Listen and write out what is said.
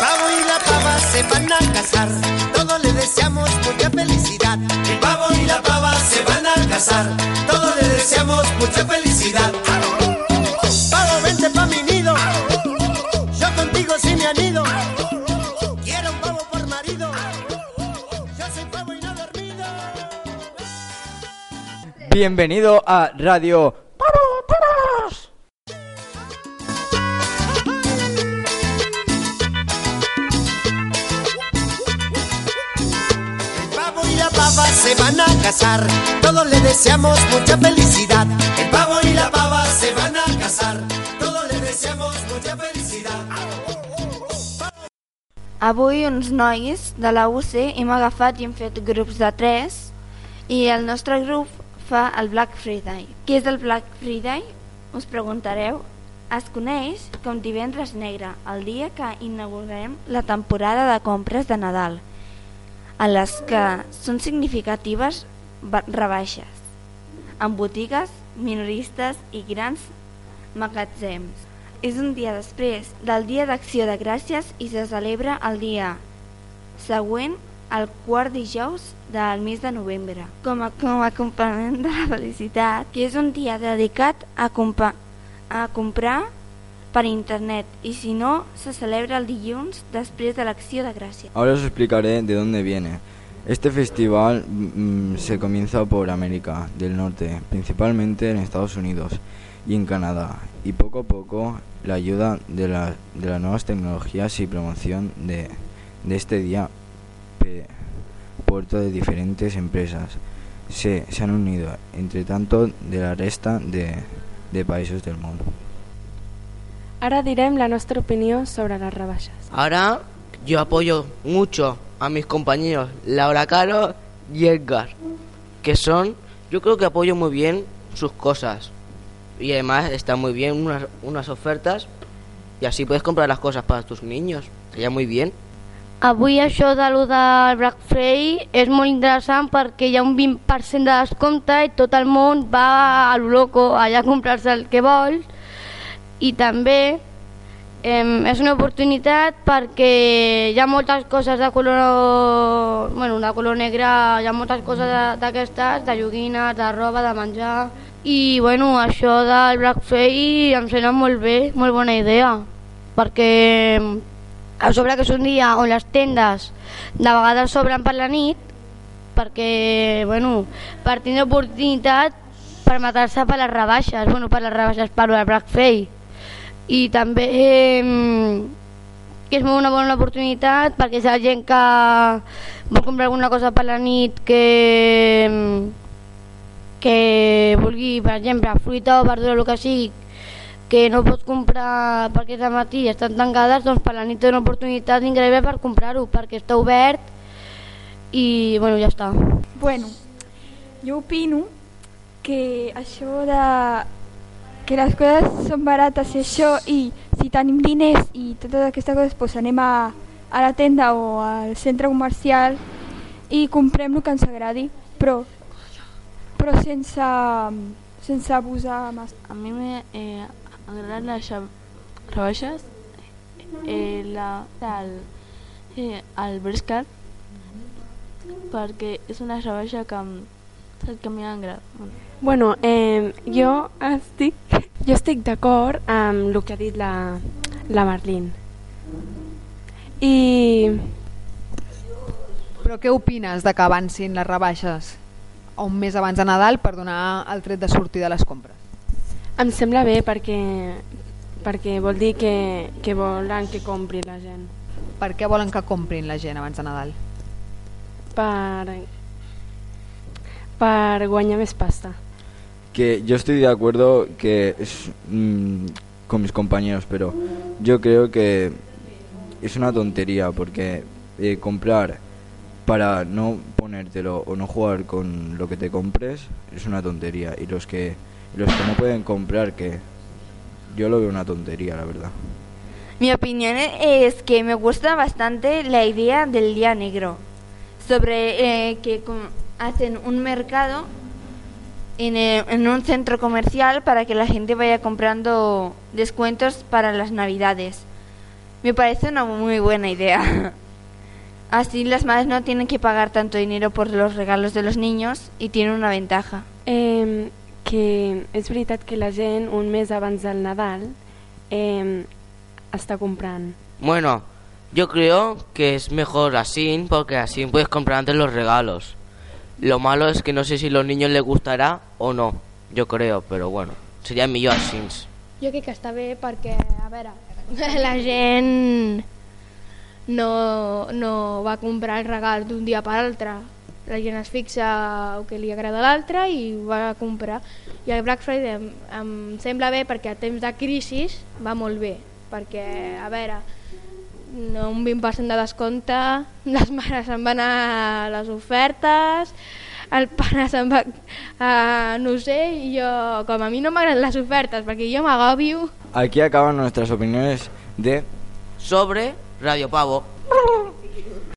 pavo y la pava se van a casar. Todos le deseamos mucha felicidad. El pavo y la pava se van a casar. Todos le deseamos mucha felicidad. Pavo, vente pa' mi nido. Yo contigo sí me anido. Quiero un pavo por marido. Yo soy pavo y no dormido. Bienvenido a Radio la pava se van a casar. Todos le deseamos mucha felicidad. El pavo y la pava se van a casar. Todos le deseamos mucha felicidad. Avui uns nois de la UC hem agafat i hem fet grups de 3 i el nostre grup fa el Black Friday. Què és el Black Friday? Us preguntareu. Es coneix com divendres negre, el dia que inaugurarem la temporada de compres de Nadal, en les que són significatives ba- rebaixes en botigues, minoristes i grans magatzems. És un dia després del Dia d'Acció de Gràcies i se celebra el dia següent al quart dijous del mes de novembre. Com a, com a complement de la felicitat, que és un dia dedicat a, compa a comprar per internet i si no, se celebra el dilluns després de l'Acció de Gràcies. Ahora os explicaré de dónde viene. Este festival mm, se comienza por América del Norte, principalmente en Estados Unidos y en Canadá, y poco a poco la ayuda de, la- de las nuevas tecnologías y promoción de, de este día puerto de diferentes empresas se, se han unido, entre tanto de la resta de, de países del mundo. Ara direm la nostra opinió sobre les rebaixes. Ahora yo apoyo mucho a mis compañeros Laura Caro y Edgar, que son, yo creo que apoyo muy bien sus cosas. Y además están muy bien unas, unas ofertas y así puedes comprar las cosas para tus niños. Sería muy bien. Avui això de lo del Black Friday és molt interessant perquè hi ha un 20% de descompte i tot el món va a lo loco allà a comprar-se el que vol i també eh, és una oportunitat perquè hi ha moltes coses de color, bueno, de color negre, hi ha moltes coses d'aquestes, de joguines, de roba, de menjar i bueno, això del Black Friday em sembla molt bé, molt bona idea perquè a sobre que és un dia on les tendes de vegades s'obren per la nit perquè, bueno, per tenir oportunitat per matar-se per les rebaixes, bueno, per les rebaixes per el Black Friday. I també eh, que és una bona oportunitat perquè si hi ha gent que vol comprar alguna cosa per la nit que que vulgui, per exemple, fruita o verdura, el que sigui, que no pots comprar perquè de matí estan tancades, doncs per la nit té una oportunitat increïble per comprar-ho, perquè està obert i bueno, ja està. Bueno, jo opino que això de que les coses són barates i això i si tenim diners i totes aquestes coses doncs anem a, a la tenda o al centre comercial i comprem el que ens agradi però, però sense, sense abusar massa. A mi m'agraden les xa- rebaixes, eh, la, el, eh, el briscat, perquè és una rebaixa que, saps, que m'agrada. Bueno, eh, jo estic, jo estic d'acord amb el que ha dit la, la Marlene. I Però què opines de que avancin les rebaixes a un mes abans de Nadal per donar el tret de sortir de les compres? em sembla bé perquè, perquè vol dir que, que volen que compri la gent. Per què volen que comprin la gent abans de Nadal? Per, per guanyar més pasta. que yo estoy de acuerdo que es mm, con mis compañeros, pero yo creo que es una tontería porque eh, comprar para no ponértelo o no jugar con lo que te compres es una tontería y los que los que no pueden comprar que yo lo veo una tontería la verdad. Mi opinión es que me gusta bastante la idea del día negro, sobre eh, que hacen un mercado en, en un centro comercial para que la gente vaya comprando descuentos para las navidades. Me parece una muy buena idea. Así las madres no tienen que pagar tanto dinero por los regalos de los niños y tienen una ventaja. Eh, que és veritat que la gent un mes abans del Nadal eh, està comprant. Bueno, yo creo que es mejor así porque así puedes comprar antes los regalos. Lo malo es que no sé si a los niños les gustará o no. Yo creo, pero bueno, sería millor así. Jo crec que està bé perquè, a veure, la gent no, no va comprar el regal d'un dia per altre. La gent es fixa el que li agrada a l'altre i va comprar. I el Black Friday em, em sembla bé perquè a temps de crisi va molt bé. Perquè, a veure, un 20% de descompte, les mares se'n van a les ofertes, el pare se'n va a no sé, i jo, com a mi no m'agraden les ofertes perquè jo m'agobio, Aquí acaban nuestras opiniones de Sobre Radio Pavo.